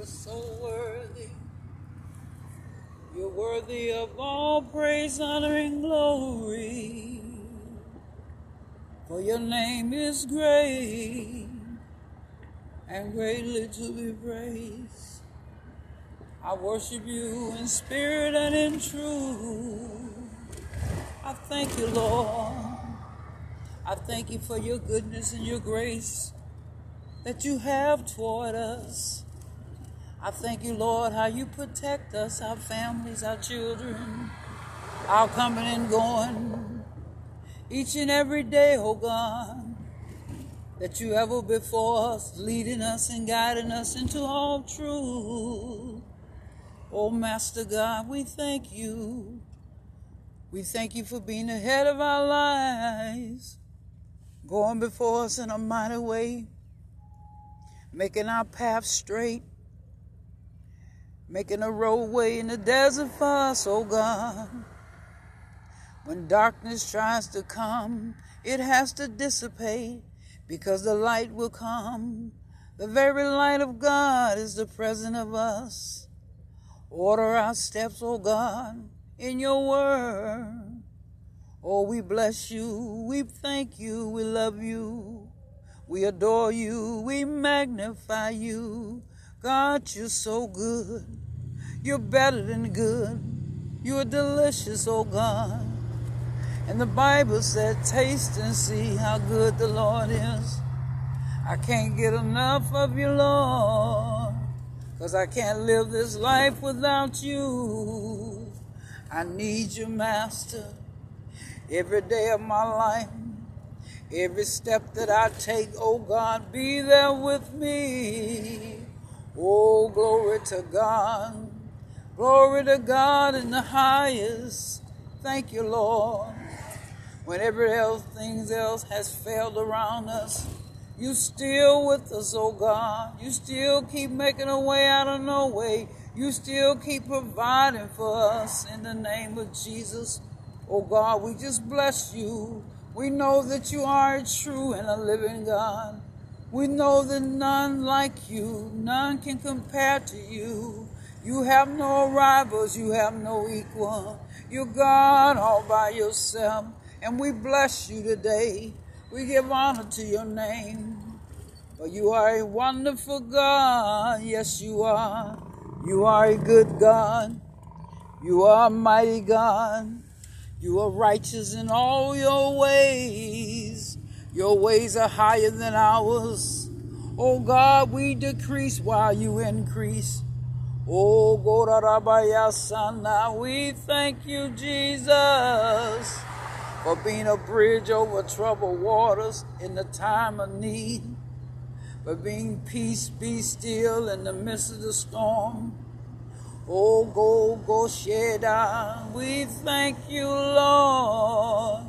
You're so worthy. You're worthy of all praise, honor, and glory. For your name is great and greatly to be praised. I worship you in spirit and in truth. I thank you, Lord. I thank you for your goodness and your grace that you have toward us. I thank you, Lord, how you protect us, our families, our children, our coming and going, each and every day, oh God, that you ever before us, leading us and guiding us into all truth. Oh, Master God, we thank you. We thank you for being ahead of our lives, going before us in a mighty way, making our path straight making a roadway in the desert for us, oh God. When darkness tries to come, it has to dissipate because the light will come. The very light of God is the presence of us. Order our steps, oh God, in your word. Oh, we bless you, we thank you, we love you, we adore you, we magnify you. God, you're so good. You're better than good. You're delicious, oh God. And the Bible said, taste and see how good the Lord is. I can't get enough of you, Lord, because I can't live this life without you. I need you, Master, every day of my life. Every step that I take, oh God, be there with me. Oh, glory to God. Glory to God in the highest. Thank you, Lord. Whenever else things else has failed around us, you still with us, oh God. You still keep making a way out of no way. You still keep providing for us in the name of Jesus. Oh God, we just bless you. We know that you are a true and a living God. We know that none like you, none can compare to you. You have no rivals, you have no equal. You're God all by yourself, and we bless you today. We give honor to your name. For you are a wonderful God, yes, you are. You are a good God. You are a mighty God. You are righteous in all your ways. Your ways are higher than ours. Oh God, we decrease while you increase. Oh Gorarabayasana, we thank you, Jesus, for being a bridge over troubled waters in the time of need. For being peace, be still in the midst of the storm. Oh, go, go, Sheda. We thank you, Lord.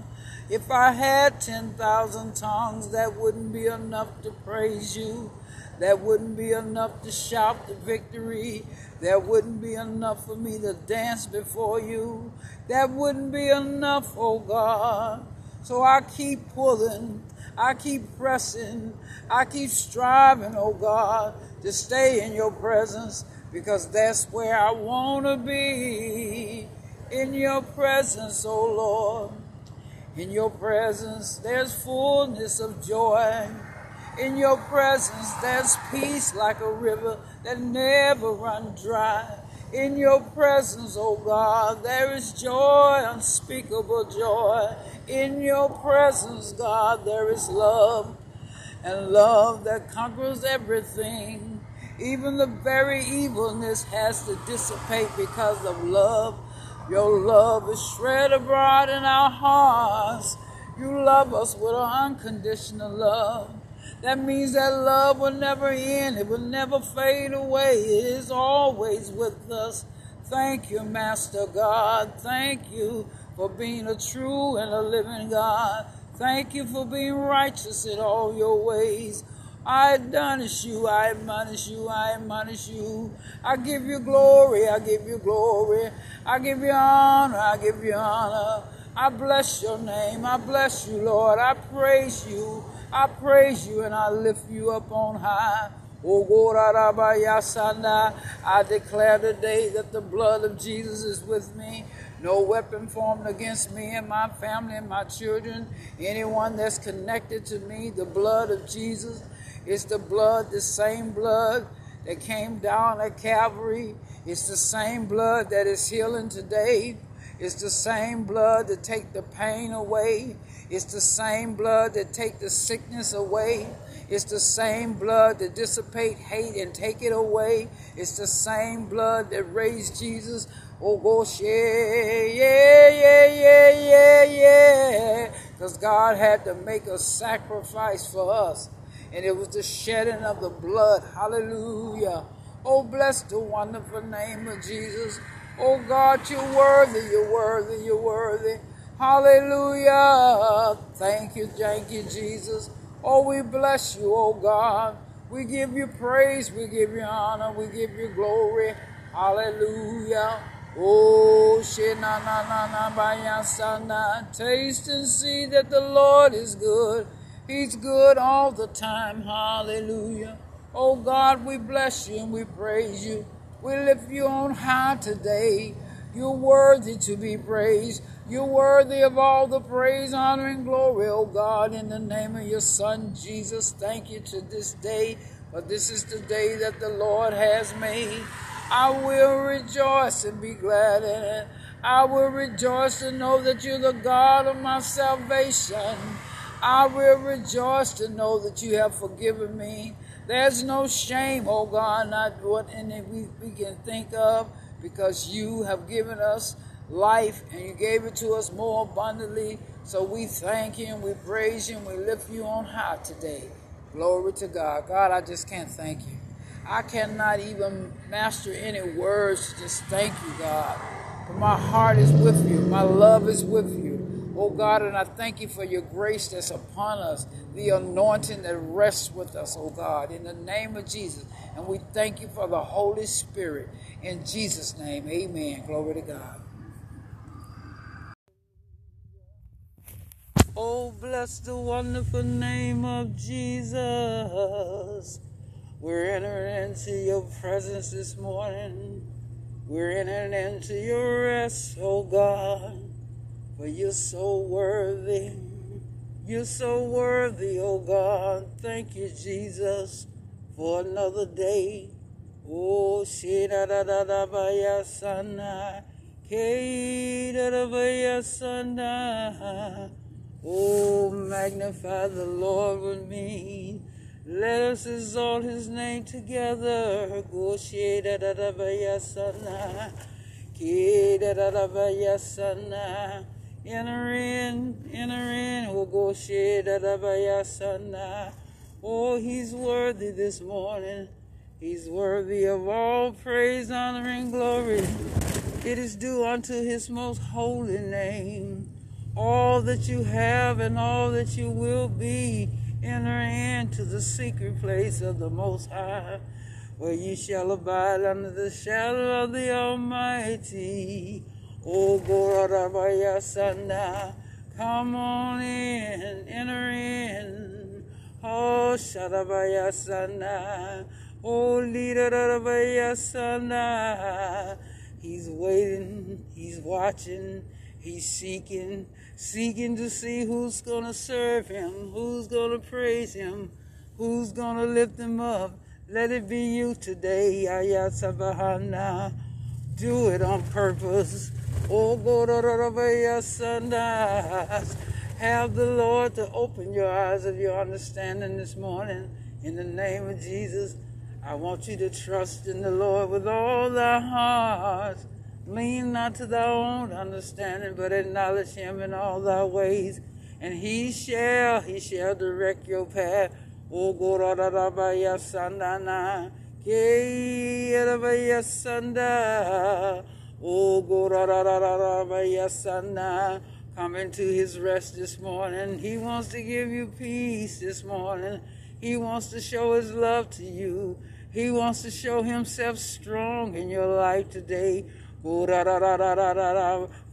If I had 10,000 tongues, that wouldn't be enough to praise you. That wouldn't be enough to shout the victory. That wouldn't be enough for me to dance before you. That wouldn't be enough, oh God. So I keep pulling. I keep pressing. I keep striving, oh God, to stay in your presence because that's where I want to be. In your presence, oh Lord. In your presence, there's fullness of joy. In your presence, there's peace like a river that never run dry. In your presence, oh God, there is joy, unspeakable joy. In your presence, God, there is love, and love that conquers everything. Even the very evilness has to dissipate because of love. Your love is spread abroad in our hearts. You love us with an unconditional love. That means that love will never end. It will never fade away. It is always with us. Thank you, Master God. Thank you for being a true and a living God. Thank you for being righteous in all your ways. I admonish you, I admonish you, I admonish you. I give you glory, I give you glory. I give you honor, I give you honor. I bless your name, I bless you, Lord. I praise you. I praise you and I lift you up on high. Oh, o Gorarabayasana, I declare today that the blood of Jesus is with me. No weapon formed against me and my family and my children, anyone that's connected to me, the blood of Jesus is the blood, the same blood that came down at Calvary. It's the same blood that is healing today. It's the same blood that take the pain away. It's the same blood that take the sickness away. It's the same blood that dissipate hate and take it away. It's the same blood that raised Jesus. Oh gosh, yeah, yeah, yeah, yeah, yeah, yeah. Because God had to make a sacrifice for us. And it was the shedding of the blood. Hallelujah. Oh, bless the wonderful name of Jesus. Oh God, you're worthy, you're worthy, you're worthy. Hallelujah. Thank you, thank you, Jesus. Oh, we bless you, oh God. We give you praise, we give you honor, we give you glory. Hallelujah. Oh, na na na na. Taste and see that the Lord is good. He's good all the time. Hallelujah. Oh God, we bless you and we praise you. We lift you on high today. You're worthy to be praised. You're worthy of all the praise, honor, and glory, oh God, in the name of your Son, Jesus. Thank you to this day, for this is the day that the Lord has made. I will rejoice and be glad in it. I will rejoice to know that you're the God of my salvation. I will rejoice to know that you have forgiven me. There's no shame, oh God, not what any we, we can think of, because you have given us life and you gave it to us more abundantly. So we thank you and we praise you and we lift you on high today. Glory to God. God, I just can't thank you. I cannot even master any words to just thank you, God. But my heart is with you. My love is with you. Oh God, and I thank you for your grace that's upon us, the anointing that rests with us, oh God, in the name of Jesus. And we thank you for the Holy Spirit. In Jesus' name, amen. Glory to God. Oh, bless the wonderful name of Jesus. We're entering into your presence this morning. We're entering into your rest, oh God. For you're so worthy. You're so worthy, oh God. Thank you, Jesus, for another day. Oh, shira da da da ba ya sana. Da da sana. Oh, magnify the Lord with me. Let us exalt his name together. Oh, Enter in, enter in. We'll go shedavayasana. Uh. Oh, he's worthy this morning. He's worthy of all praise, honor, and glory. It is due unto his most holy name all that you have and all that you will be. Enter into the secret place of the Most High, where you shall abide under the shadow of the Almighty. O Gorabayasana, come on in, enter in. Oh Shadabayasana, O Lidarabayasana. He's waiting, he's watching, he's seeking seeking to see who's going to serve him, who's going to praise him, who's going to lift him up. Let it be you today, Ayasabahana. Do it on purpose. Oh, have the Lord to open your eyes of your understanding this morning. In the name of Jesus, I want you to trust in the Lord with all thy heart Lean not to thy own understanding, but acknowledge him in all thy ways, and he shall, he shall direct your path. O Goradabaya Sandana, Kayabaya Sanda, Oh, o Goradabaya Sanda. Come into his rest this morning. He wants to give you peace this morning. He wants to show his love to you. He wants to show himself strong in your life today. For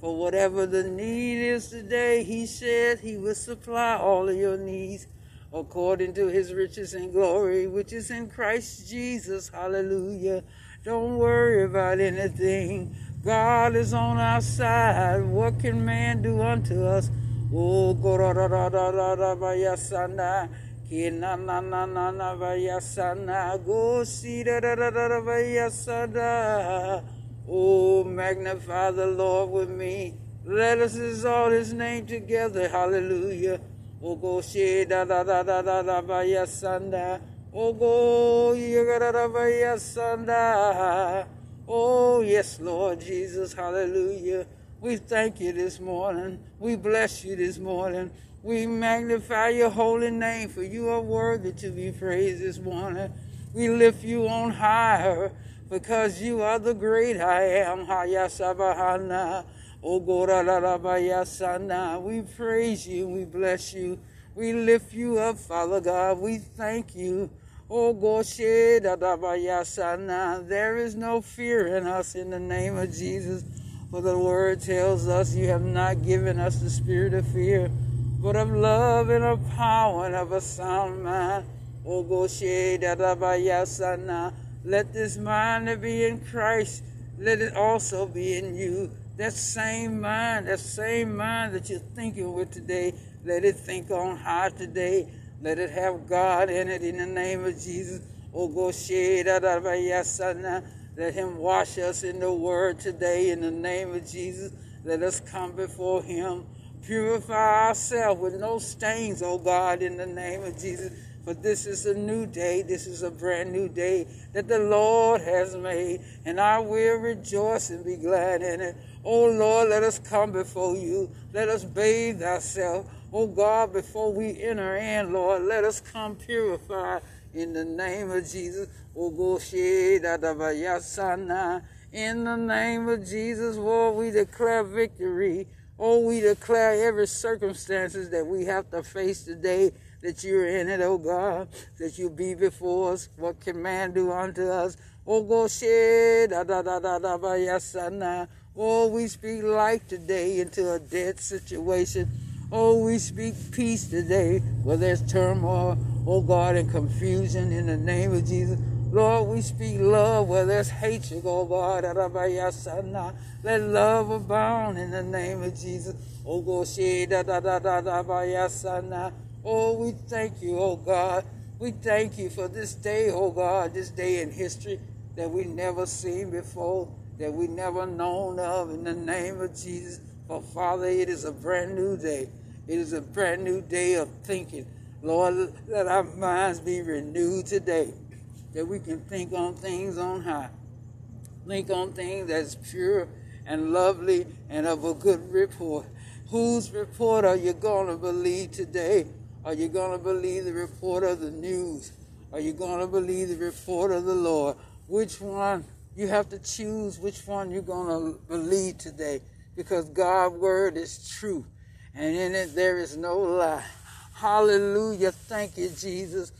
whatever the need is today, he said he will supply all of your needs according to his riches and glory, which is in Christ Jesus. Hallelujah. Don't worry about anything. God is on our side. What can man do unto us? Oh, Kina na na na na na vayasana go see da da da da vayasada. Oh, magnify the Lord with me. Let us exalt his name together. Hallelujah. Oh, go see da da da da da da vayasanda. Oh, go yaga da vayasanda. Oh, yes, Lord Jesus. Hallelujah. We thank you this morning. We bless you this morning. We magnify your holy name, for you are worthy to be praised this morning. We lift you on higher because you are the great I am. Hayasabahana. We praise you, we bless you, we lift you up, Father God. We thank you. Oh, There is no fear in us in the name of Jesus. For the word tells us you have not given us the spirit of fear, but of love and of power and of a sound mind. O Goshe Let this mind be in Christ, let it also be in you. That same mind, that same mind that you're thinking with today, let it think on high today. Let it have God in it in the name of Jesus. Oh. Let him wash us in the word today in the name of Jesus. Let us come before him Purify ourselves with no stains, O God, in the name of Jesus. For this is a new day. This is a brand new day that the Lord has made. And I will rejoice and be glad in it. Oh Lord, let us come before you. Let us bathe ourselves. Oh God, before we enter in, Lord, let us come purified in the name of Jesus. Oh, go shed. in the name of Jesus, Lord, we declare victory. Oh, we declare every circumstances that we have to face today that you're in it, oh God, that you be before us. What can man do unto us? Oh, go da da da da da ba yasana. Oh, we speak life today into a dead situation. Oh, we speak peace today where there's turmoil, oh God, and confusion in the name of Jesus. Lord, we speak love where there's hatred, oh God. Uh, Let love abound in the name of Jesus. Oh, go shada da da da ba yasana. Uh, oh, we thank you, oh God. We thank you for this day, oh God, this day in history that we never seen before, that we never known of in the name of Jesus. For Father, it is a brand new day. It is a brand new day of thinking. Lord, let our minds be renewed today that we can think on things on high. Think on things that's pure and lovely and of a good report. Whose report are you going to believe today? Are you going to believe the report of the news? Are you going to believe the report of the Lord? Which one? You have to choose which one you're going to believe today because God's word is true and in it there is no lie. Hallelujah. Thank you, Jesus.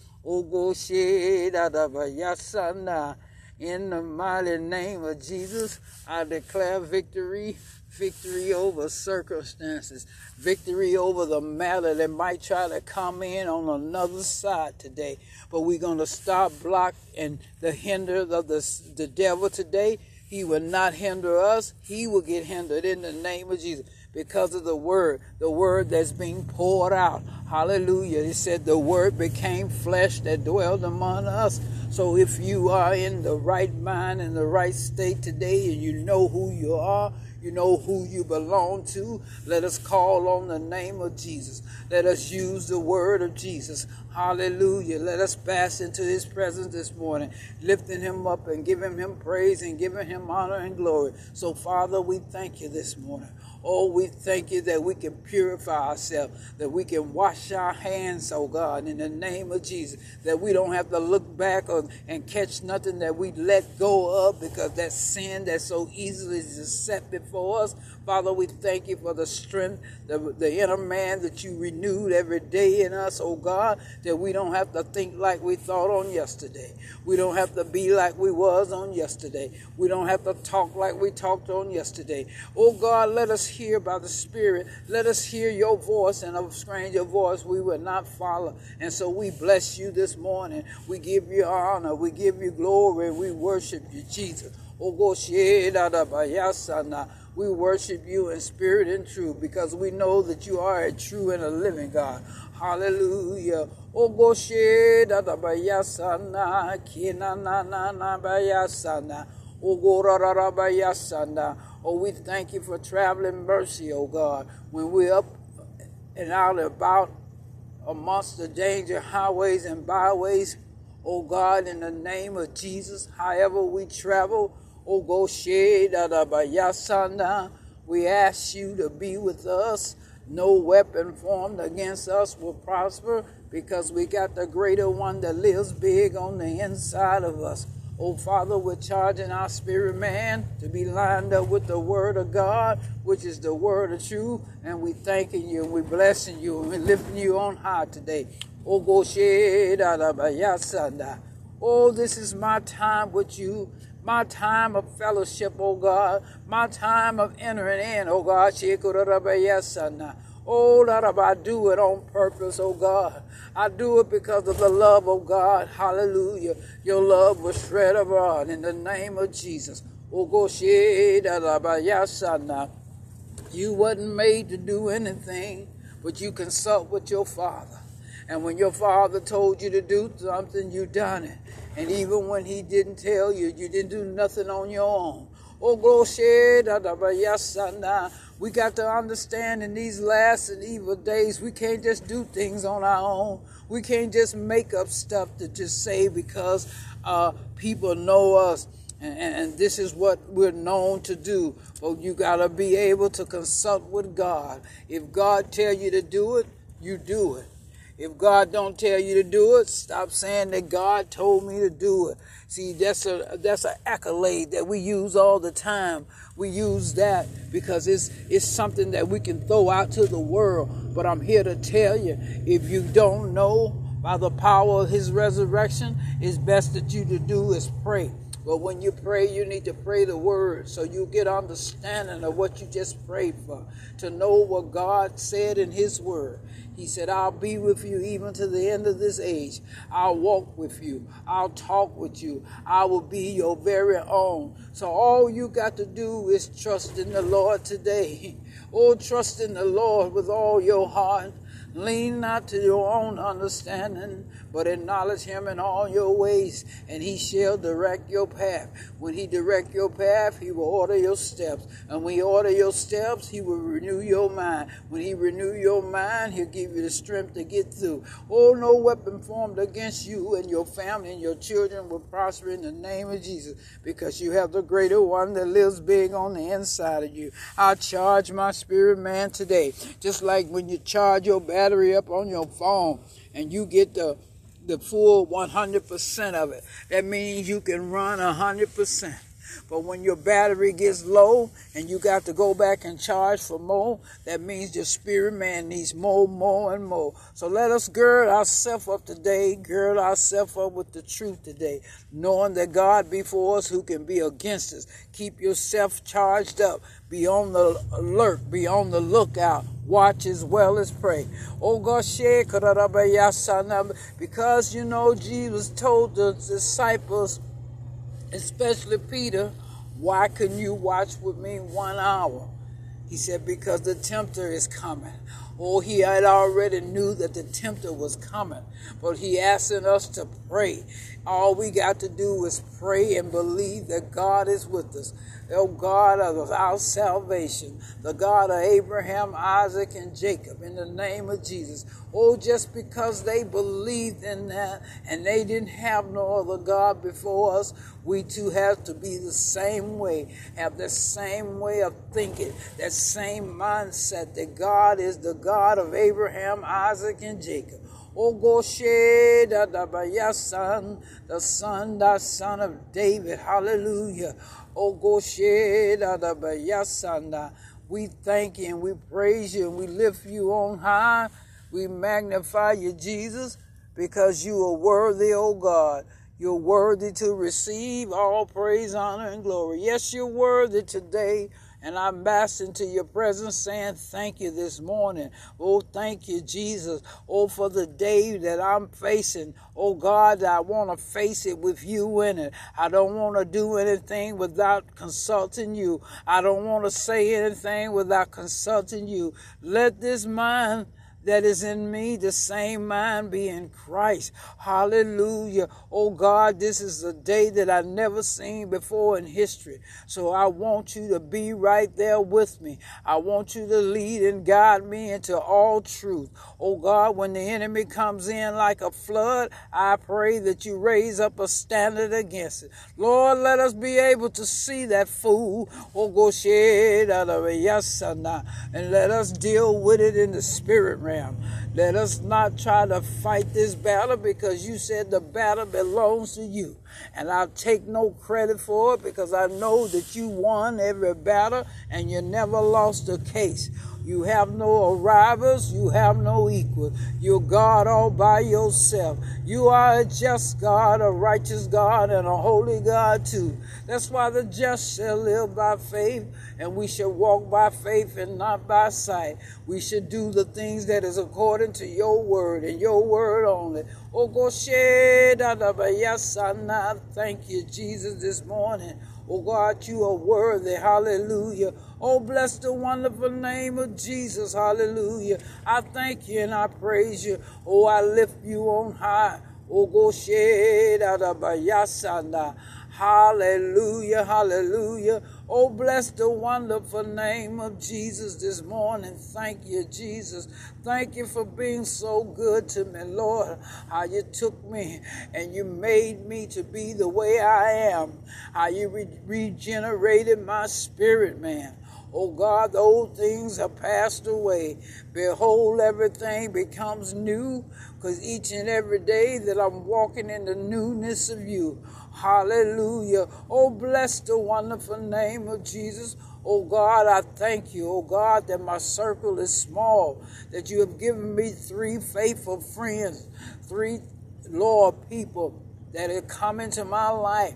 In the mighty name of Jesus, I declare victory, victory over circumstances, victory over the matter that might try to come in on another side today. But we're going to stop, block, and the hinder of the, the devil today. He will not hinder us. He will get hindered in the name of Jesus because of the word, the word that's being poured out. Hallelujah. He said the word became flesh that dwelled among us. So if you are in the right mind and the right state today and you know who you are, you know who you belong to. Let us call on the name of Jesus. Let us use the word of Jesus. Hallelujah. Let us pass into his presence this morning, lifting him up and giving him praise and giving him honor and glory. So, Father, we thank you this morning. Oh, we thank you that we can purify ourselves, that we can wash our hands, oh God, in the name of Jesus, that we don't have to look back or, and catch nothing that we let go of because that sin that so easily is set before us. Father, we thank you for the strength, the, the inner man that you renewed every day in us, oh God, that we don't have to think like we thought on yesterday. We don't have to be like we was on yesterday. We don't have to talk like we talked on yesterday. Oh God, let us hear by the Spirit. Let us hear your voice and a stranger voice we will not follow. And so we bless you this morning. We give you honor. We give you glory. We worship you, Jesus. Oh, we worship you in spirit and truth because we know that you are a true and a living God. Hallelujah. Ogoshe dada bayasana kina na na na bayasana. Ogorara bayasana. Oh, we thank you for traveling mercy, oh God, when we're up and out about amongst the danger highways and byways. Oh God, in the name of Jesus, however we travel, Goshe Dadabayasana, we ask you to be with us. No weapon formed against us will prosper because we got the greater one that lives big on the inside of us. Oh, Father, we're charging our spirit man to be lined up with the word of God, which is the word of truth. And we thanking you and we blessing you and we lifting you on high today. Oh, this is my time with you my time of fellowship, oh God, my time of entering in, oh God. Oh, Lord, I do it on purpose, oh God. I do it because of the love of God. Hallelujah. Your love was spread abroad in the name of Jesus. Oh, you wasn't made to do anything, but you consult with your Father. And when your Father told you to do something, you done it. And even when he didn't tell you, you didn't do nothing on your own. Oh, we got to understand in these last and evil days, we can't just do things on our own. We can't just make up stuff to just say because uh, people know us. And, and, this is what we're known to do. But you got to be able to consult with God. If God tell you to do it, you do it. If God don't tell you to do it, stop saying that God told me to do it. See, that's a that's an accolade that we use all the time. We use that because it's it's something that we can throw out to the world. But I'm here to tell you, if you don't know by the power of his resurrection, it's best that you to do is pray. But when you pray, you need to pray the word so you get understanding of what you just prayed for. To know what God said in his word. He said, I'll be with you even to the end of this age. I'll walk with you. I'll talk with you. I will be your very own. So all you got to do is trust in the Lord today. Oh, trust in the Lord with all your heart. Lean not to your own understanding, but acknowledge him in all your ways, and he shall direct your path. When he direct your path, he will order your steps. And when he order your steps, he will renew your mind. When he renew your mind, he'll give you the strength to get through. Oh, no weapon formed against you and your family and your children will prosper in the name of Jesus, because you have the greater one that lives big on the inside of you. I charge my spirit man today, just like when you charge your battery up on your phone and you get the the full 100% of it. That means you can run 100%. But when your battery gets low and you got to go back and charge for more, that means your spirit man needs more, more, and more. So let us gird ourselves up today, gird ourselves up with the truth today, knowing that God before us who can be against us. Keep yourself charged up. Be on the alert. Be on the lookout. Watch as well as pray. Oh God, because you know Jesus told the disciples especially Peter, why couldn't you watch with me one hour? He said, because the tempter is coming. Oh, he had already knew that the tempter was coming, but he asking us to pray. All we got to do is pray and believe that God is with us. O God of our salvation, the God of Abraham, Isaac, and Jacob, in the name of Jesus. Oh, just because they believed in that and they didn't have no other God before us, we too have to be the same way, have the same way of thinking, that same mindset that God is the God of Abraham, Isaac, and Jacob. O Goshe da da son, the son, the son of David. Hallelujah. We thank you and we praise you and we lift you on high. We magnify you, Jesus, because you are worthy, O God. You're worthy to receive all praise, honor, and glory. Yes, you're worthy today. And I'm bask into your presence saying thank you this morning. Oh, thank you, Jesus. Oh, for the day that I'm facing. Oh, God, I want to face it with you in it. I don't want to do anything without consulting you. I don't want to say anything without consulting you. Let this mind that is in me, the same mind be in Christ. Hallelujah. Oh God, this is a day that I've never seen before in history. So I want you to be right there with me. I want you to lead and guide me into all truth. Oh God, when the enemy comes in like a flood, I pray that you raise up a standard against it. Lord, let us be able to see that fool. Oh, go shed out of a yasana and let us deal with it in the spirit realm. Let us not try to fight this battle because you said the battle belongs to you. And I'll take no credit for it because I know that you won every battle and you never lost a case. You have no rivals. You have no equal. You're God all by yourself. You are a just God, a righteous God, and a holy God too. That's why the just shall live by faith, and we shall walk by faith and not by sight. We should do the things that is according to your word and your word only. Oh, Thank you, Jesus, this morning. Oh God, you are worthy. Hallelujah. Oh, bless the wonderful name of Jesus. Hallelujah. I thank you and I praise you. Oh, I lift you on high. Oh, go shed out of. Hallelujah, hallelujah. Oh, bless the wonderful name of Jesus this morning. Thank you, Jesus. Thank you for being so good to me, Lord. How you took me and you made me to be the way I am. How you re- regenerated my spirit, man. Oh God, the old things have passed away. Behold, everything becomes new because each and every day that I'm walking in the newness of you. Hallelujah. Oh, bless the wonderful name of Jesus. Oh God, I thank you, oh God, that my circle is small, that you have given me three faithful friends, three Lord people that have come into my life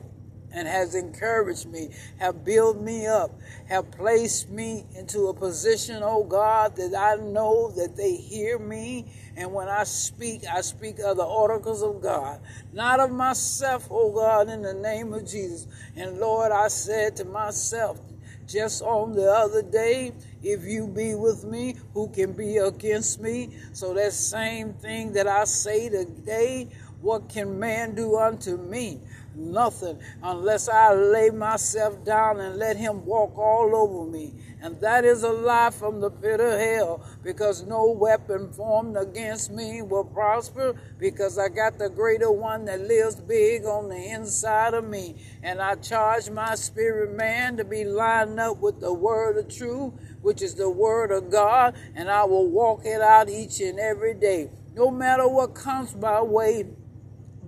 and has encouraged me, have built me up, have placed me into a position, oh God, that I know that they hear me. And when I speak, I speak of the oracles of God, not of myself, oh God, in the name of Jesus. And Lord, I said to myself, just on the other day, if you be with me, who can be against me? So that same thing that I say today, what can man do unto me? Nothing unless I lay myself down and let him walk all over me. And that is a lie from the pit of hell because no weapon formed against me will prosper because I got the greater one that lives big on the inside of me. And I charge my spirit man to be lined up with the word of truth, which is the word of God, and I will walk it out each and every day. No matter what comes my way,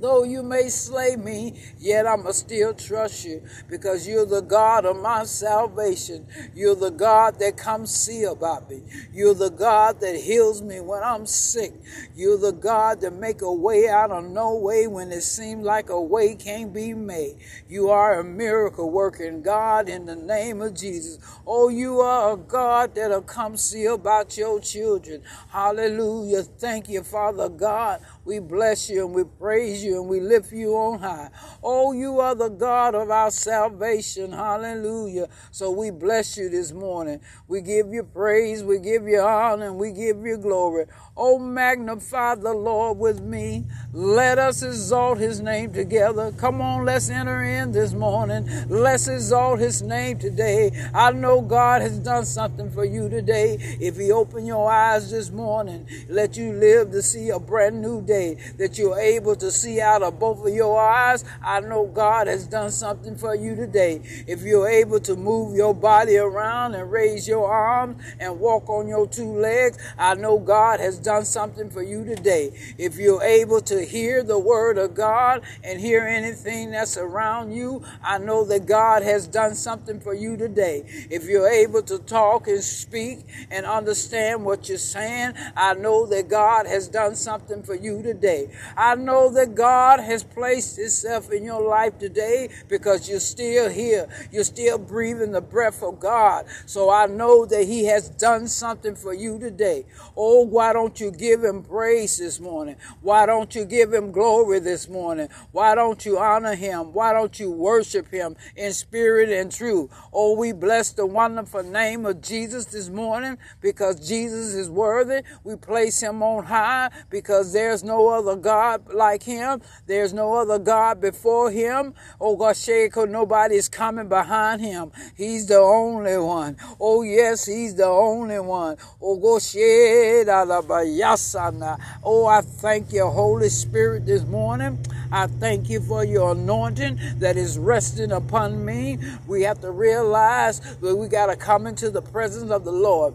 Though you may slay me, yet I'ma still trust you because you're the God of my salvation. You're the God that comes see about me. You're the God that heals me when I'm sick. You're the God that make a way out of no way when it seems like a way can't be made. You are a miracle working God in the name of Jesus. Oh, you are a God that'll come see about your children. Hallelujah. Thank you, Father God. We bless you and we praise you and we lift you on high. Oh, you are the God of our salvation. Hallelujah. So we bless you this morning. We give you praise, we give you honor, and we give you glory. Oh, magnify the Lord with me. Let us exalt his name together. Come on, let's enter in this morning. Let's exalt his name today. I know God has done something for you today. If he opened your eyes this morning, let you live to see a brand new day that you're able to see out of both of your eyes. I know God has done something for you today. If you're able to move your body around and raise your arms and walk on your two legs, I know God has done something for you today. If you're able to hear the word of God and hear anything that's around you, I know that God has done something for you today. If you're able to talk and speak and understand what you're saying, I know that God has done something for you today. I know that God has placed Himself in your life today because you're still here. You're still breathing the breath of God. So I know that He has done something for you today. Oh, why don't you give Him praise this morning? Why don't you give Him glory this morning? Why don't you honor Him? Why don't you worship Him in spirit and truth? Oh, we bless the wonderful name of Jesus this morning because Jesus is worthy. We place Him on high because there's no other God like Him. There's no other God before Him. Oh, God, nobody is coming behind Him. He's the only one. Oh, yes, He's the only one. Oh, go uh, Oh, I thank you, Holy Spirit, this morning. I thank you for your anointing that is resting upon me. We have to realize that we got to come into the presence of the Lord.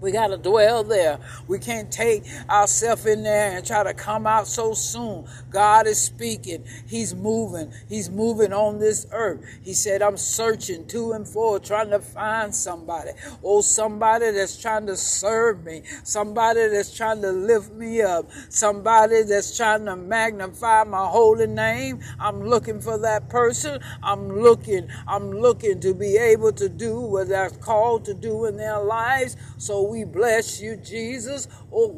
We got to dwell there. We can't take ourselves in there and try to come out so soon. God is speaking. He's moving. He's moving on this earth. He said, I'm searching to and fro, trying to find somebody. Oh, somebody that's trying to serve me. Somebody that's trying to lift me up. Somebody that's trying to magnify my holy name. I'm looking for that person. I'm looking. I'm looking to be able to do what they're called to do in their lives. So we bless you, Jesus. Oh,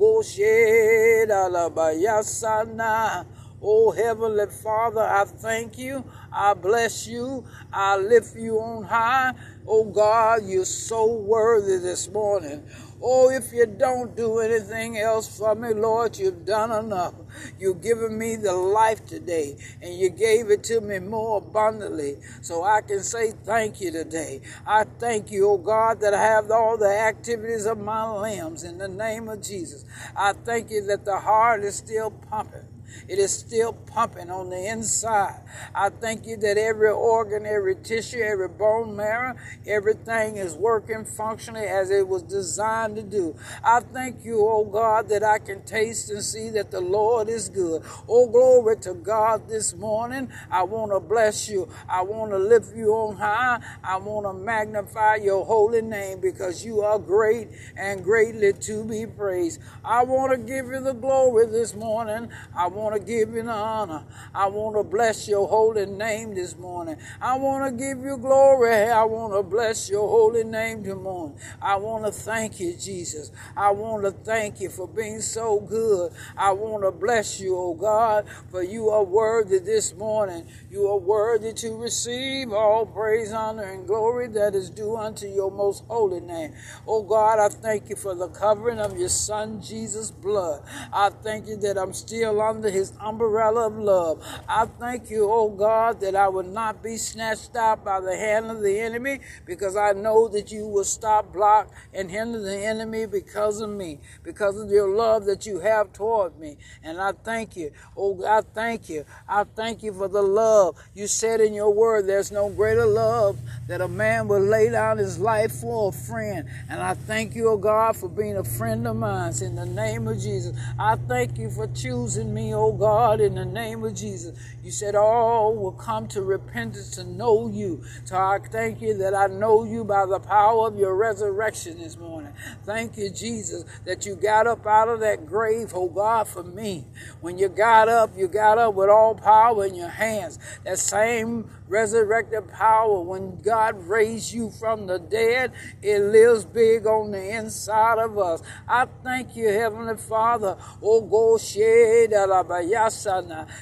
Oh, Heavenly Father, I thank you. I bless you. I lift you on high. Oh, God, you're so worthy this morning. Oh, if you don't do anything else for me, Lord, you've done enough. You've given me the life today, and you gave it to me more abundantly. So I can say thank you today. I thank you, oh God, that I have all the activities of my limbs in the name of Jesus. I thank you that the heart is still pumping. It is still pumping on the inside. I thank you that every organ, every tissue, every bone marrow, everything is working functionally as it was designed to do. I thank you, oh God, that I can taste and see that the Lord is good. Oh, glory to God this morning. I want to bless you. I want to lift you on high. I want to magnify your holy name because you are great and greatly to be praised. I want to give you the glory this morning. I want to give you honor. I want to bless your holy name this morning. I want to give you glory. I want to bless your holy name this morning. I want to thank you, Jesus. I want to thank you for being so good. I want to bless you, oh God, for you are worthy this morning. You are worthy to receive all praise, honor, and glory that is due unto your most holy name. Oh God, I thank you for the covering of your Son Jesus' blood. I thank you that I'm still under his umbrella of love. I thank you, oh God, that I will not be snatched out by the hand of the enemy because I know that you will stop, block, and hinder the enemy because of me, because of your love that you have toward me. And I thank you. Oh, God, I thank you. I thank you for the love. You said in your word, there's no greater love that a man will lay down his life for a friend. And I thank you, oh God, for being a friend of mine. In the name of Jesus, I thank you for choosing me, oh God, in the name of Jesus. You said all will come to repentance to know you. So I thank you that I know you by the power of your resurrection this morning. Thank you, Jesus, that you got up out of that grave, oh God, for me. When you got up, you got up with all power in your hands. That same resurrected power. When God raised you from the dead, it lives big on the inside of us. I thank you, Heavenly Father, oh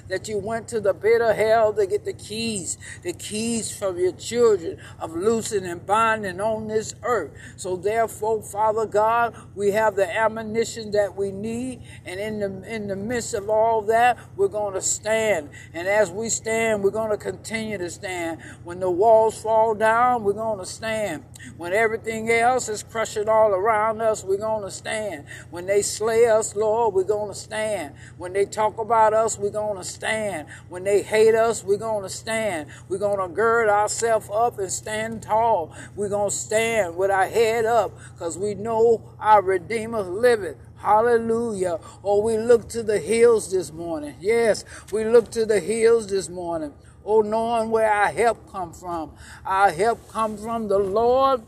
that you went to the pit of hell to get the keys, the keys from your children of loosing and binding on this earth. So therefore, Father God, we have the ammunition that we need, and in the in the midst of all that, we're going to stand. And as we stand, we're going to continue to stand. When the walls fall down, we're going to stand. When everything else is crushing all around us, we're going to stand. When they slay us, Lord, we're going to stand. When they talk about us, we're going to stand. When they hate us, we're going to stand. We're going to gird ourselves up and stand tall. We're going to stand with our head up because we know our Redeemer liveth. Hallelujah. Oh, we look to the hills this morning. Yes, we look to the hills this morning. Oh, knowing where our help come from. Our help comes from the Lord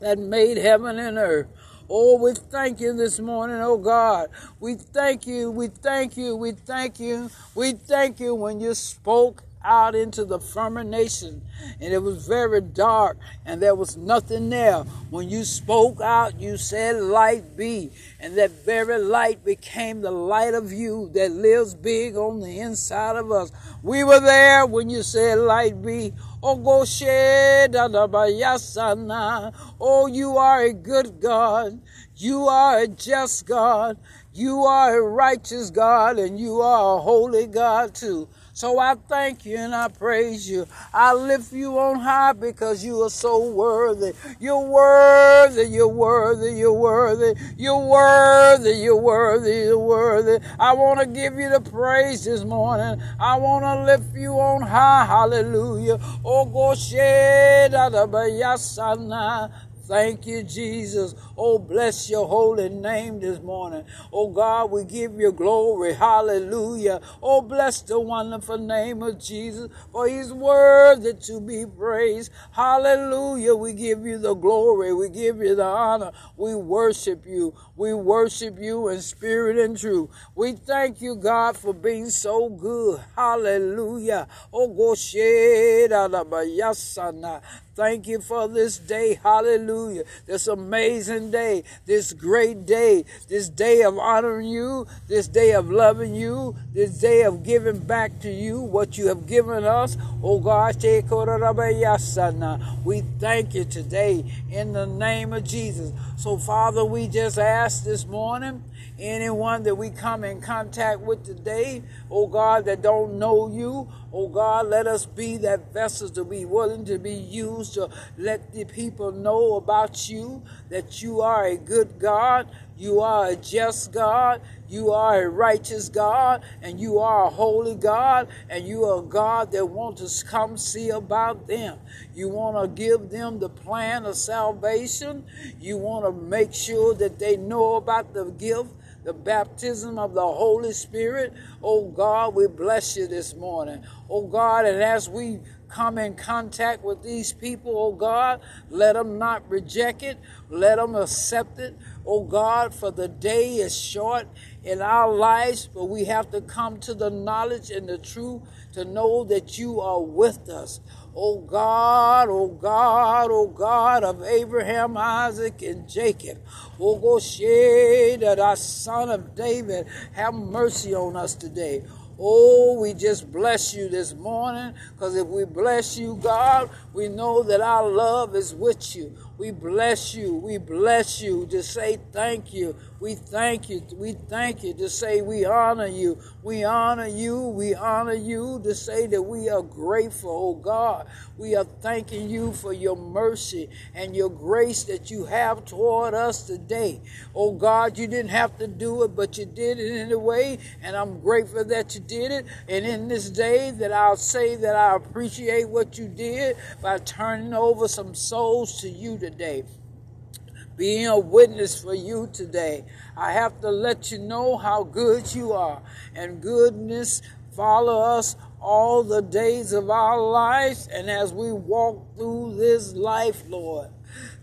that made heaven and earth. Oh, we thank you this morning, oh God. We thank you, we thank you, we thank you, we thank you when you spoke out into the firmament and it was very dark and there was nothing there. When you spoke out, you said, Light be. And that very light became the light of you that lives big on the inside of us. We were there when you said, Light be. Oh, oh, you are a good God. You are a just God. You are a righteous God and you are a holy God too. So I thank you and I praise you. I lift you on high because you are so worthy. You're worthy, you're worthy, you're worthy, you're worthy, you're worthy, you're worthy. I want to give you the praise this morning. I want to lift you on high. Hallelujah. Oh, go Thank you, Jesus. Oh, bless your holy name this morning. Oh, God, we give you glory. Hallelujah. Oh, bless the wonderful name of Jesus, for he's worthy to be praised. Hallelujah. We give you the glory. We give you the honor. We worship you. We worship you in spirit and truth. We thank you, God, for being so good. Hallelujah. Oh, go Thank you for this day. Hallelujah. This amazing day, this great day, this day of honoring you, this day of loving you, this day of giving back to you what you have given us. Oh God, we thank you today in the name of Jesus. So, Father, we just ask this morning anyone that we come in contact with today, oh God, that don't know you, oh God, let us be that vessels to be willing to be used to let the people know about you, that you are a good God, you are a just God, you are a righteous God, and you are a holy God, and you are a God that wants to come see about them. You want to give them the plan of salvation. You want to make sure that they know about the gift the baptism of the Holy Spirit. Oh God, we bless you this morning. Oh God, and as we come in contact with these people, oh God, let them not reject it, let them accept it. Oh God, for the day is short in our lives, but we have to come to the knowledge and the truth to know that you are with us. O God, O God, O God of Abraham, Isaac, and Jacob. O Goshe, that our son of David, have mercy on us today. Oh, we just bless you this morning because if we bless you, God, we know that our love is with you. We bless you. We bless you to say thank you. We thank you. We thank you to say we honor you. We honor you. We honor you to say that we are grateful, oh God. We are thanking you for your mercy and your grace that you have toward us today. Oh God, you didn't have to do it, but you did it anyway, and I'm grateful that you did it. And in this day that I'll say that I appreciate what you did by turning over some souls to you today today, being a witness for you today. I have to let you know how good you are, and goodness follow us all the days of our lives. And as we walk through this life, Lord,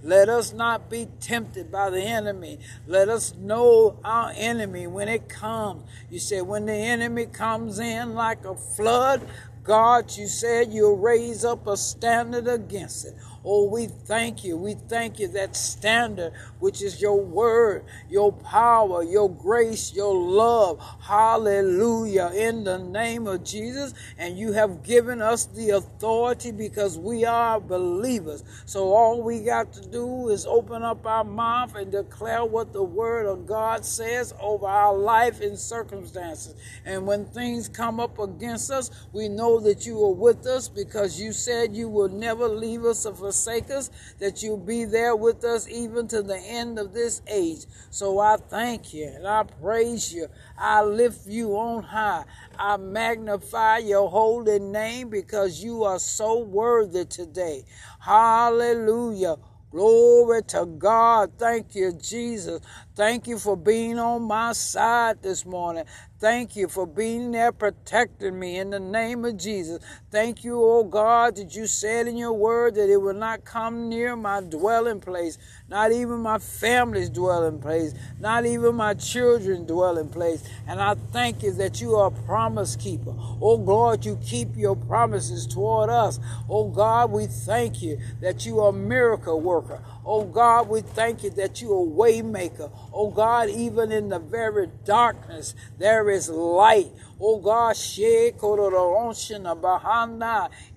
let us not be tempted by the enemy. Let us know our enemy when it comes. You said when the enemy comes in like a flood, God, you said you'll raise up a standard against it. Oh, we thank you. We thank you that standard, which is your word, your power, your grace, your love. Hallelujah. In the name of Jesus. And you have given us the authority because we are believers. So all we got to do is open up our mouth and declare what the word of God says over our life and circumstances. And when things come up against us, we know that you are with us because you said you will never leave us or forsake us, that you'll be there with us even to the end of this age. So I thank you and I praise you. I lift you on high. I magnify your holy name because you are so worthy today. Hallelujah. Glory to God. Thank you, Jesus. Thank you for being on my side this morning. Thank you for being there protecting me in the name of Jesus. Thank you, oh God, that you said in your word that it will not come near my dwelling place, not even my family's dwelling place, not even my children's dwelling place. And I thank you that you are a promise keeper. Oh God, you keep your promises toward us. Oh God, we thank you that you are a miracle worker. Oh God, we thank you that you are a waymaker. Oh God, even in the very darkness, there is light. Oh God,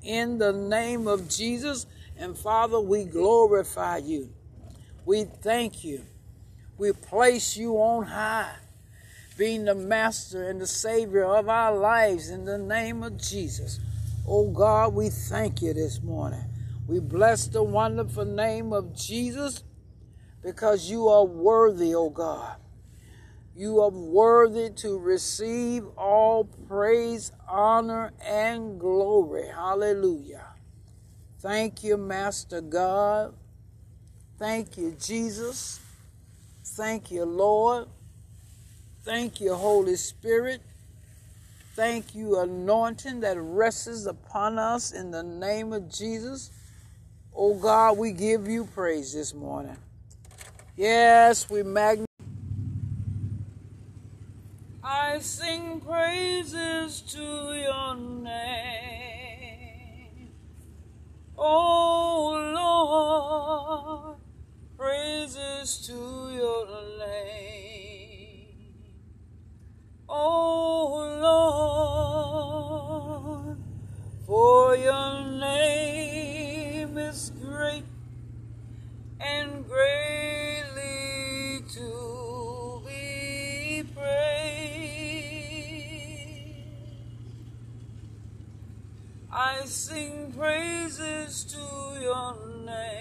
in the name of Jesus. And Father, we glorify you. We thank you. We place you on high, being the master and the savior of our lives in the name of Jesus. Oh God, we thank you this morning. We bless the wonderful name of Jesus because you are worthy, O oh God. You are worthy to receive all praise, honor, and glory. Hallelujah. Thank you, Master God. Thank you, Jesus. Thank you, Lord. Thank you, Holy Spirit. Thank you, anointing that rests upon us in the name of Jesus. Oh God, we give you praise this morning. Yes, we magnify. I sing praises to your name. Oh Lord, praises to your name. Oh Lord, for your name is great and greatly to be praised. I sing praises to your name.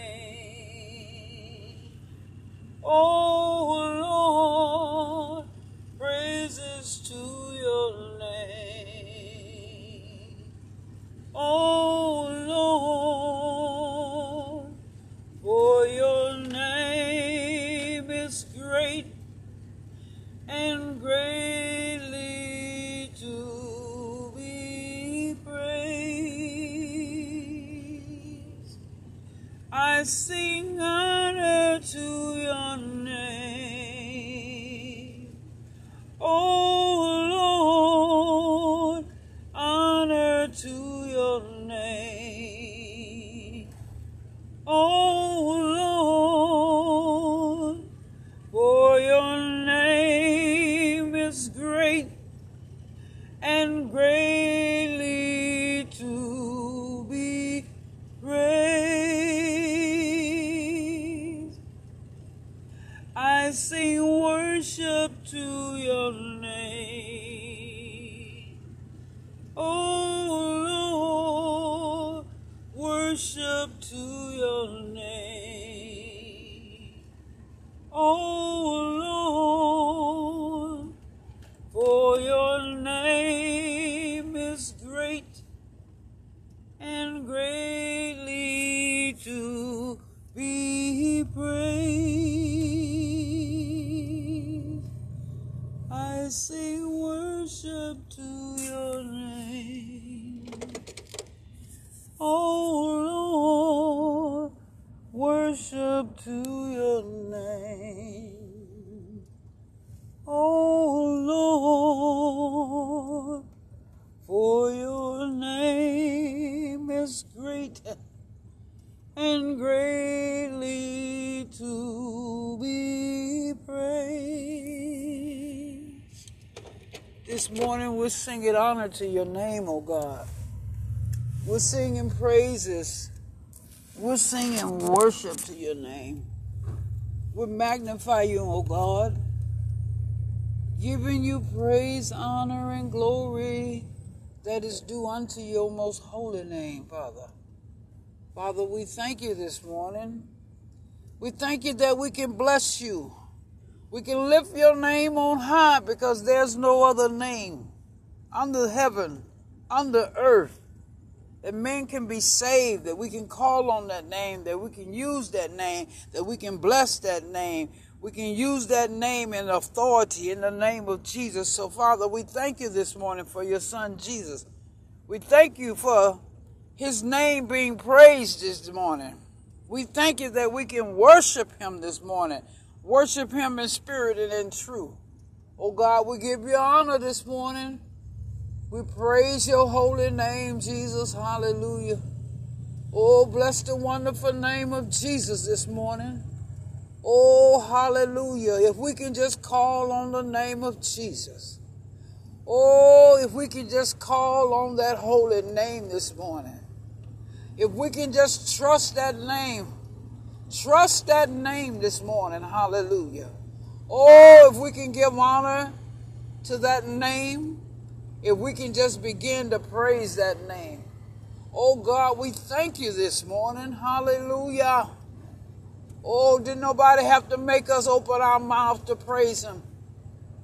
Oh Lord, praises to your name. Oh I sing worship to your name. Morning we're singing honor to your name, O God. We're singing praises. We're singing worship to your name. We magnify you, O God, giving you praise, honor, and glory that is due unto your most holy name, Father. Father, we thank you this morning. We thank you that we can bless you. We can lift your name on high because there's no other name under heaven, under earth, that men can be saved, that we can call on that name, that we can use that name, that we can bless that name. we can use that name in authority in the name of Jesus. So, Father, we thank you this morning for your son Jesus. We thank you for his name being praised this morning. We thank you that we can worship him this morning, worship him in spirit and in truth. Oh God, we give you honor this morning. We praise your holy name, Jesus. Hallelujah. Oh, bless the wonderful name of Jesus this morning. Oh, hallelujah. If we can just call on the name of Jesus. Oh, if we can just call on that holy name this morning. If we can just trust that name. Trust that name this morning. Hallelujah. Oh, if we can give honor to that name. If we can just begin to praise that name. Oh God, we thank you this morning. Hallelujah. Oh, did nobody have to make us open our mouth to praise Him?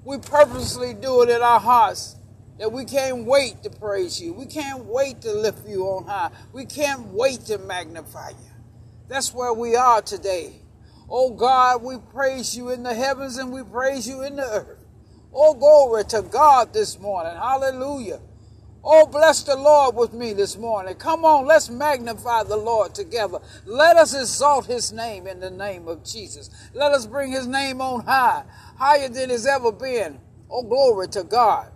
We purposely do it in our hearts that we can't wait to praise you. We can't wait to lift you on high. We can't wait to magnify you. That's where we are today. Oh God, we praise you in the heavens and we praise you in the earth. Oh, glory to God this morning. Hallelujah. Oh, bless the Lord with me this morning. Come on, let's magnify the Lord together. Let us exalt his name in the name of Jesus. Let us bring his name on high, higher than it's ever been. Oh, glory to God.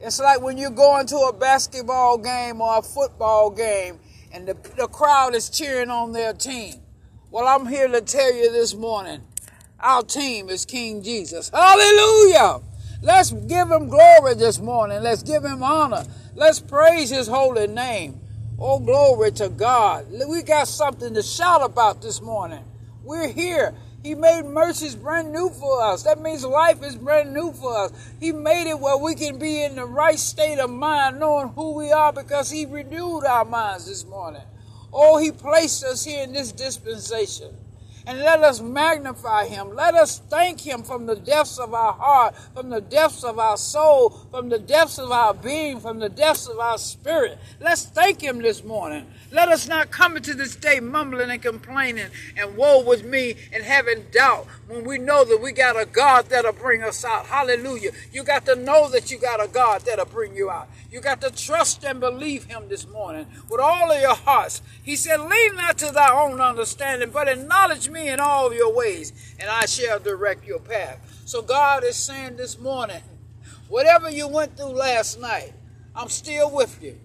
It's like when you go into a basketball game or a football game and the, the crowd is cheering on their team. Well, I'm here to tell you this morning our team is King Jesus. Hallelujah! Let's give him glory this morning. Let's give him honor. Let's praise his holy name. Oh, glory to God. We got something to shout about this morning. We're here. He made mercies brand new for us. That means life is brand new for us. He made it where we can be in the right state of mind, knowing who we are because He renewed our minds this morning. Oh, He placed us here in this dispensation and let us magnify him. Let us thank him from the depths of our heart, from the depths of our soul, from the depths of our being, from the depths of our spirit. Let's thank him this morning. Let us not come into this day mumbling and complaining and woe with me and having doubt when we know that we got a God that'll bring us out. Hallelujah. You got to know that you got a God that'll bring you out. You got to trust and believe him this morning with all of your hearts. He said, lean not to thy own understanding, but acknowledge me in all your ways, and I shall direct your path. So God is saying this morning, whatever you went through last night, I'm still with you.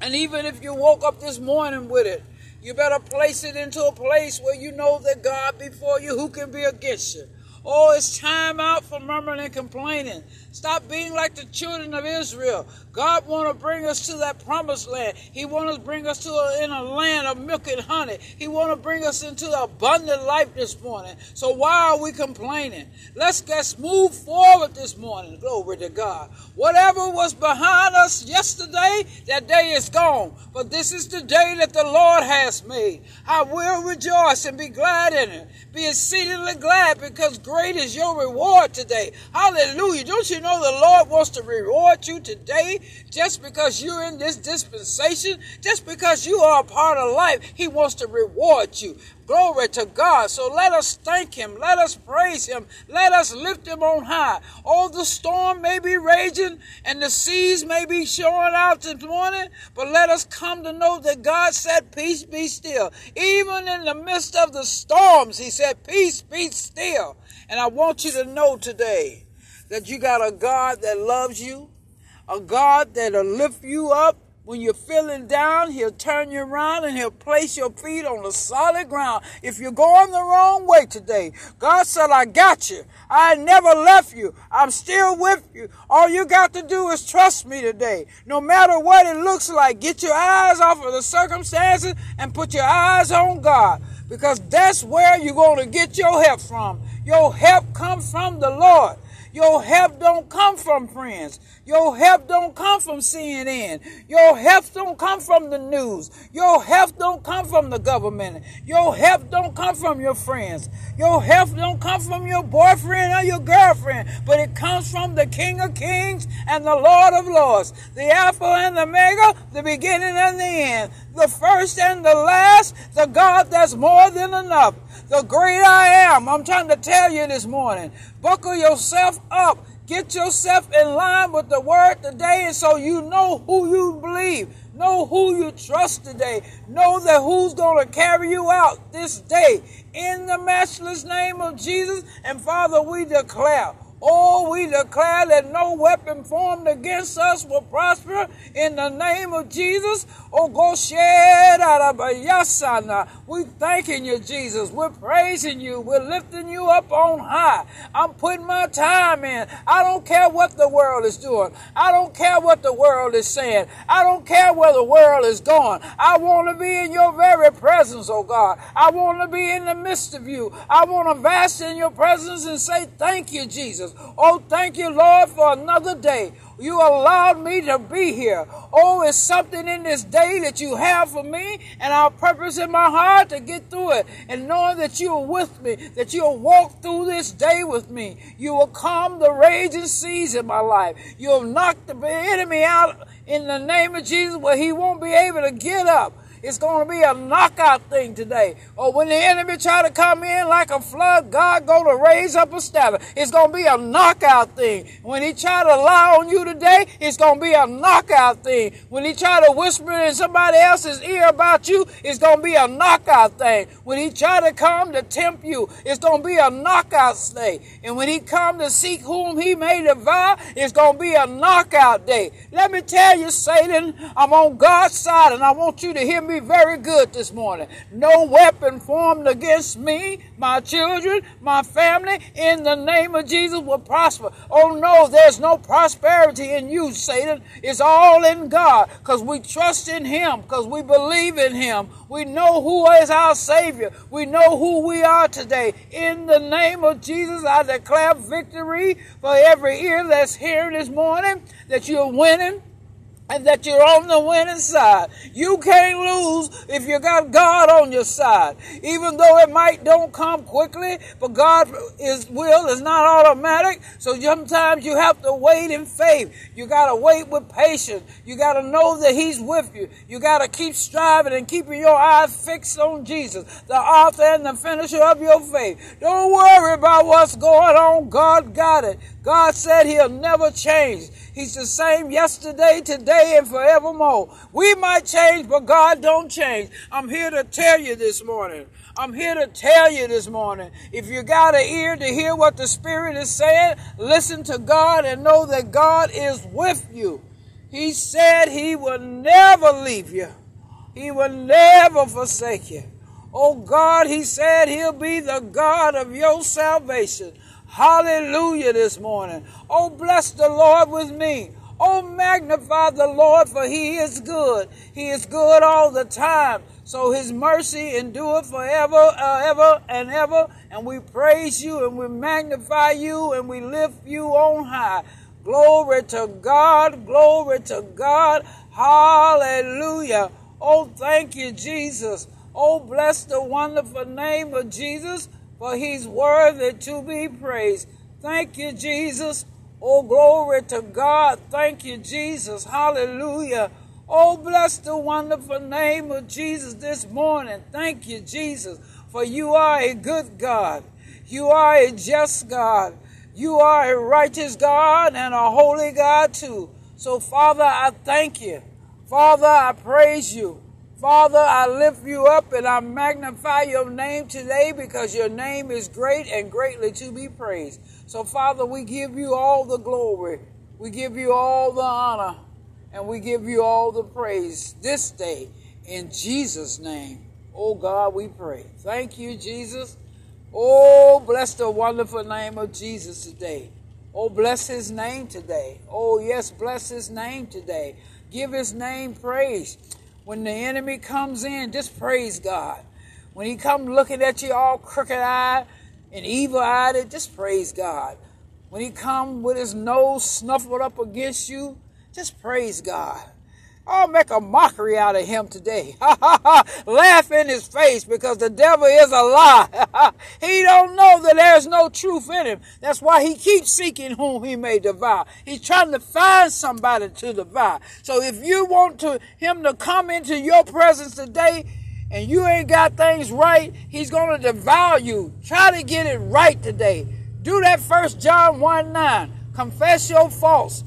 And even if you woke up this morning with it, you better place it into a place where you know that God before you, who can be against you? Oh, it's time out for murmuring and complaining. Stop being like the children of Israel. God want to bring us to that promised land. He want to bring us to a, in a land of milk and honey. He want to bring us into abundant life this morning. So why are we complaining? Let's get move forward this morning. Glory to God. Whatever was behind us yesterday, that day is gone. But this is the day that the Lord has made. I will rejoice and be glad in it. Be exceedingly glad because great is your reward today. Hallelujah. Don't you know the Lord wants to reward you today just because you're in this dispensation, just because you are a part of life. He wants to reward you. Glory to God. So let us thank Him. Let us praise Him. Let us lift Him on high. Oh, the storm may be raging and the seas may be showing out this morning, but let us come to know that God said, Peace be still. Even in the midst of the storms, He said, Peace be still. And I want you to know today that you got a God that loves you, a God that'll lift you up. When you're feeling down, he'll turn you around and he'll place your feet on the solid ground. If you're going the wrong way today, God said, I got you. I never left you. I'm still with you. All you got to do is trust me today. No matter what it looks like, get your eyes off of the circumstances and put your eyes on God because that's where you're going to get your help from. Your help comes from the Lord. Your help don't come from friends. Your help don't come from CNN. Your help don't come from the news. Your help don't come from the government. Your help don't come from your friends. Your help don't come from your boyfriend or your girlfriend, but it comes from the King of Kings and the Lord of Lords, the Alpha and the Omega, the beginning and the end, the first and the last, the God that's more than enough. The great I am. I'm trying to tell you this morning. Buckle yourself up. Get yourself in line with the word today and so you know who you believe. Know who you trust today. Know that who's going to carry you out this day. In the matchless name of Jesus. And Father, we declare Oh, we declare that no weapon formed against us will prosper in the name of Jesus. Oh, go shed out of yasana. We thanking you, Jesus. We're praising you. We're lifting you up on high. I'm putting my time in. I don't care what the world is doing. I don't care what the world is saying. I don't care where the world is going. I want to be in your very presence, oh God. I want to be in the midst of you. I want to bask in your presence and say thank you, Jesus. Oh, thank you, Lord, for another day. You allowed me to be here. Oh, it's something in this day that you have for me, and I'll purpose in my heart to get through it. And knowing that you are with me, that you'll walk through this day with me. You will calm the raging seas in my life. You'll knock the enemy out in the name of Jesus where he won't be able to get up. It's going to be a knockout thing today. Or when the enemy try to come in like a flood, God to raise up a standard. It's going to be a knockout thing. When he try to lie on you today, it's going to be a knockout thing. When he try to whisper in somebody else's ear about you, it's going to be a knockout thing. When he try to come to tempt you, it's going to be a knockout day. And when he come to seek whom he may devour, it's going to be a knockout day. Let me tell you, Satan, I'm on God's side and I want you to hear me very good this morning. No weapon formed against me, my children, my family, in the name of Jesus will prosper. Oh no, there's no prosperity in you, Satan. It's all in God because we trust in Him, because we believe in Him. We know who is our Savior. We know who we are today. In the name of Jesus, I declare victory for every ear that's hearing this morning that you're winning and that you're on the winning side. You can't lose if you got God on your side. Even though it might don't come quickly, but God is will is not automatic. So sometimes you have to wait in faith. You got to wait with patience. You got to know that he's with you. You got to keep striving and keeping your eyes fixed on Jesus, the author and the finisher of your faith. Don't worry about what's going on. God got it. God said he'll never change. He's the same yesterday, today, and forevermore. We might change, but God don't change. I'm here to tell you this morning. I'm here to tell you this morning. If you got an ear to hear what the Spirit is saying, listen to God and know that God is with you. He said he will never leave you. He will never forsake you. Oh God, he said he'll be the God of your salvation. Hallelujah this morning. Oh, bless the Lord with me. Oh, magnify the Lord, for he is good. He is good all the time. So his mercy endure forever, uh, ever and ever. And we praise you and we magnify you and we lift you on high. Glory to God. Glory to God. Hallelujah. Oh, thank you, Jesus. Oh, bless the wonderful name of Jesus for he's worthy to be praised. Thank you, Jesus. Oh, glory to God. Thank you, Jesus. Hallelujah. Oh, bless the wonderful name of Jesus this morning. Thank you, Jesus, for you are a good God. You are a just God. You are a righteous God and a holy God too. So, Father, I thank you. Father, I praise you. Father, I lift you up and I magnify your name today because your name is great and greatly to be praised. So, Father, we give you all the glory, we give you all the honor, and we give you all the praise this day in Jesus' name. Oh God, we pray. Thank you, Jesus. Oh, bless the wonderful name of Jesus today. Oh, bless his name today. Oh, yes, bless his name today. Give his name praise. When the enemy comes in, just praise God. When he comes looking at you all crooked eyed and evil eyed, just praise God. When he come with his nose snuffled up against you, just praise God. I'll make a mockery out of him today. Laugh in his face because the devil is a lie. he don't know that there's no truth in him. That's why he keeps seeking whom he may devour. He's trying to find somebody to devour. So if you want to him to come into your presence today and you ain't got things right, he's going to devour you. Try to get it right today. Do that first John 1 9. Confess your faults.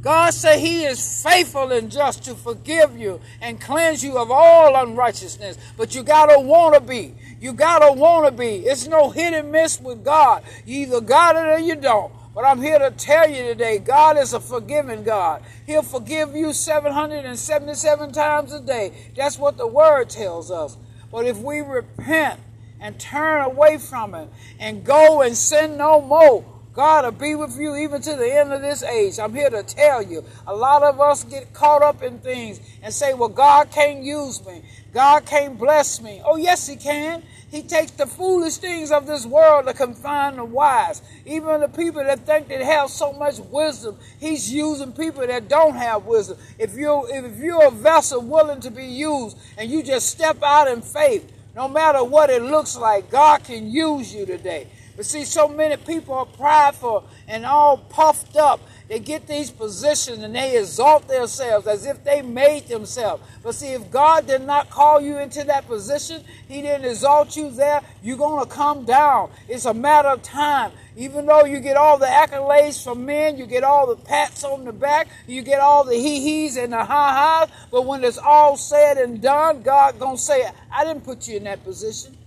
God said he is faithful and just to forgive you and cleanse you of all unrighteousness. But you gotta wanna be. You gotta wanna be. It's no hit and miss with God. You either got it or you don't. But I'm here to tell you today, God is a forgiving God. He'll forgive you 777 times a day. That's what the word tells us. But if we repent and turn away from it and go and sin no more, God will be with you even to the end of this age. I'm here to tell you. A lot of us get caught up in things and say, well, God can't use me. God can't bless me. Oh, yes, He can. He takes the foolish things of this world to confine the wise. Even the people that think they have so much wisdom, He's using people that don't have wisdom. If you're, if you're a vessel willing to be used and you just step out in faith, no matter what it looks like, God can use you today. But see, so many people are prideful and all puffed up. They get these positions and they exalt themselves as if they made themselves. But see, if God did not call you into that position, He didn't exalt you there, you're going to come down. It's a matter of time. Even though you get all the accolades from men, you get all the pats on the back, you get all the hee-hees and the ha-has, but when it's all said and done, God going to say, I didn't put you in that position.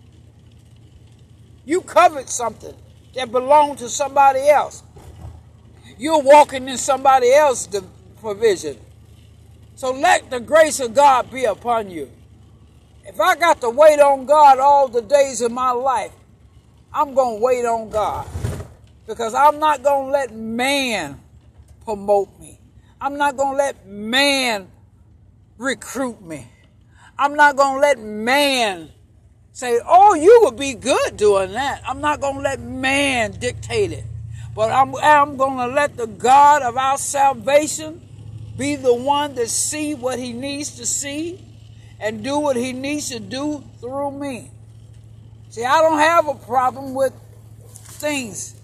You covered something that belonged to somebody else. You're walking in somebody else's provision. So let the grace of God be upon you. If I got to wait on God all the days of my life, I'm going to wait on God. Because I'm not going to let man promote me. I'm not going to let man recruit me. I'm not going to let man say, oh, you would be good doing that. I'm not going to let man dictate it. But I'm, I'm going to let the God of our salvation be the one to see what he needs to see and do what he needs to do through me. See, I don't have a problem with things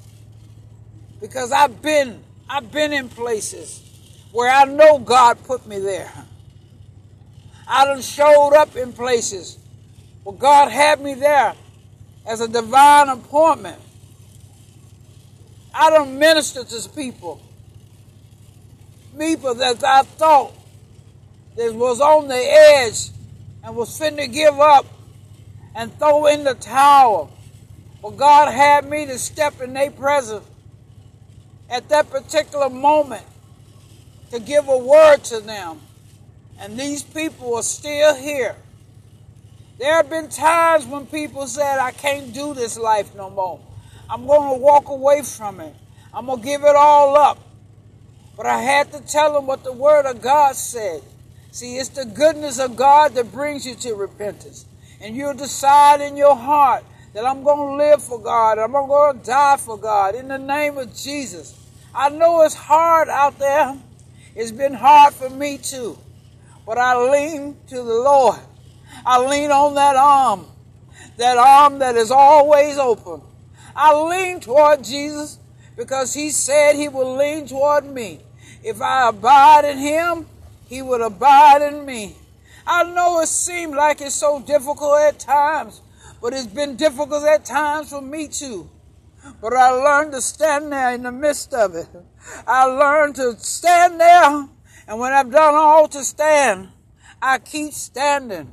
because I've been I've been in places where I know God put me there. I done showed up in places well, God had me there as a divine appointment. I don't minister to people. People that I thought that was on the edge and was finna give up and throw in the towel. Well, God had me to step in their presence at that particular moment to give a word to them. And these people are still here. There have been times when people said, I can't do this life no more. I'm going to walk away from it. I'm going to give it all up. But I had to tell them what the Word of God said. See, it's the goodness of God that brings you to repentance. And you'll decide in your heart that I'm going to live for God. I'm going to die for God in the name of Jesus. I know it's hard out there. It's been hard for me too. But I lean to the Lord. I lean on that arm, that arm that is always open. I lean toward Jesus because he said he will lean toward me. If I abide in him, he will abide in me. I know it seems like it's so difficult at times, but it's been difficult at times for me too. But I learned to stand there in the midst of it. I learned to stand there, and when I've done all to stand, I keep standing.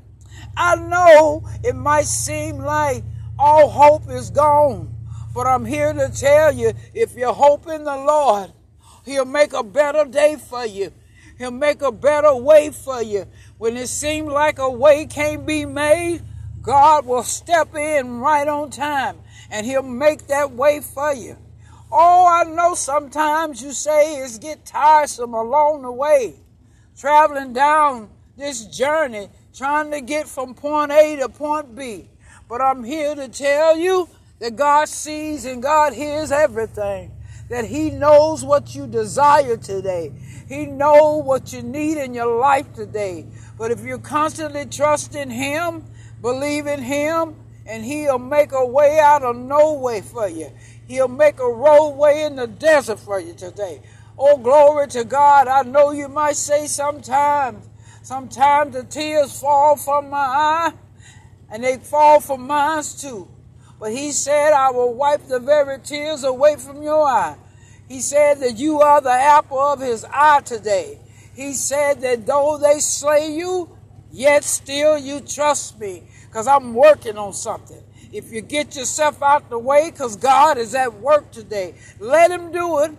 I know it might seem like all hope is gone, but I'm here to tell you if you hope in the Lord, He'll make a better day for you. He'll make a better way for you. When it seems like a way can't be made, God will step in right on time and He'll make that way for you. Oh, I know sometimes you say it's get tiresome along the way, traveling down this journey trying to get from point A to point B. But I'm here to tell you that God sees and God hears everything. That He knows what you desire today. He knows what you need in your life today. But if you constantly trust in Him, believe in Him, and He'll make a way out of no way for you. He'll make a roadway in the desert for you today. Oh, glory to God. I know you might say sometimes, Sometimes the tears fall from my eye and they fall from mine too. But he said, I will wipe the very tears away from your eye. He said that you are the apple of his eye today. He said that though they slay you, yet still you trust me because I'm working on something. If you get yourself out the way because God is at work today, let him do it.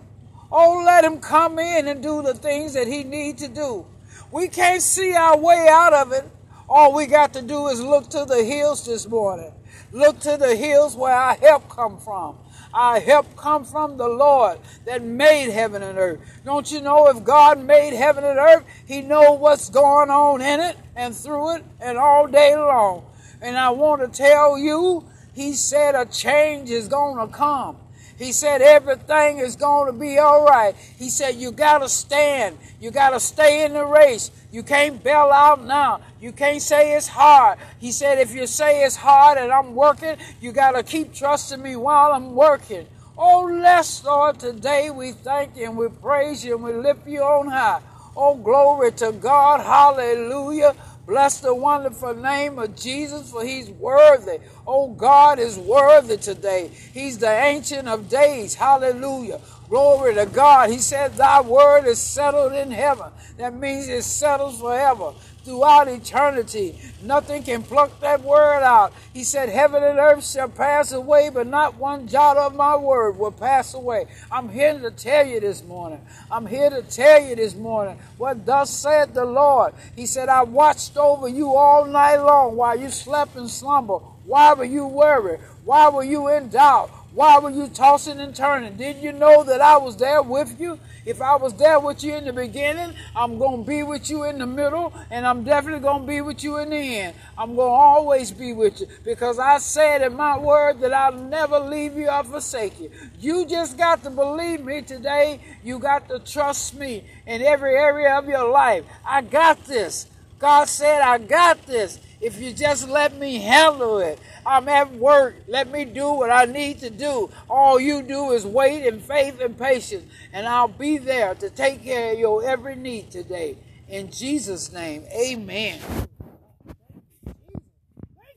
Oh, let him come in and do the things that he needs to do. We can't see our way out of it. All we got to do is look to the hills this morning. Look to the hills where our help come from. Our help come from the Lord that made heaven and earth. Don't you know if God made heaven and earth, he know what's going on in it and through it and all day long. And I want to tell you, he said a change is going to come. He said everything is going to be all right. He said you got to stand. You got to stay in the race. You can't bail out now. You can't say it's hard. He said if you say it's hard and I'm working, you got to keep trusting me while I'm working. Oh, bless Lord, today we thank you and we praise you and we lift you on high. Oh, glory to God. Hallelujah. Bless the wonderful name of Jesus, for he's worthy. Oh, God is worthy today. He's the Ancient of Days. Hallelujah. Glory to God. He said, Thy word is settled in heaven. That means it settles forever throughout eternity. Nothing can pluck that word out. He said, Heaven and earth shall pass away, but not one jot of my word will pass away. I'm here to tell you this morning. I'm here to tell you this morning what thus said the Lord. He said, I watched over you all night long while you slept in slumber. Why were you worried? Why were you in doubt? Why were you tossing and turning? Did you know that I was there with you? If I was there with you in the beginning, I'm going to be with you in the middle, and I'm definitely going to be with you in the end. I'm going to always be with you because I said in my word that I'll never leave you or forsake you. You just got to believe me today. You got to trust me in every area of your life. I got this. God said, I got this. If you just let me handle it, I'm at work. Let me do what I need to do. All you do is wait in faith and patience, and I'll be there to take care of your every need today. In Jesus' name, amen. Thank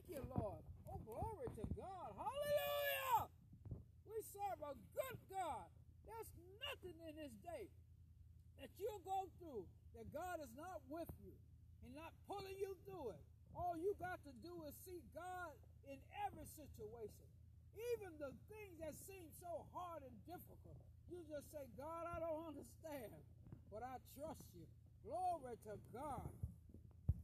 you, Lord. Oh, glory to God. Hallelujah. We serve a good God. There's nothing in this day that you'll go through that God is not with you and not pulling you through it. All you got to do is see God in every situation. Even the things that seem so hard and difficult. You just say, God, I don't understand, but I trust you. Glory to God.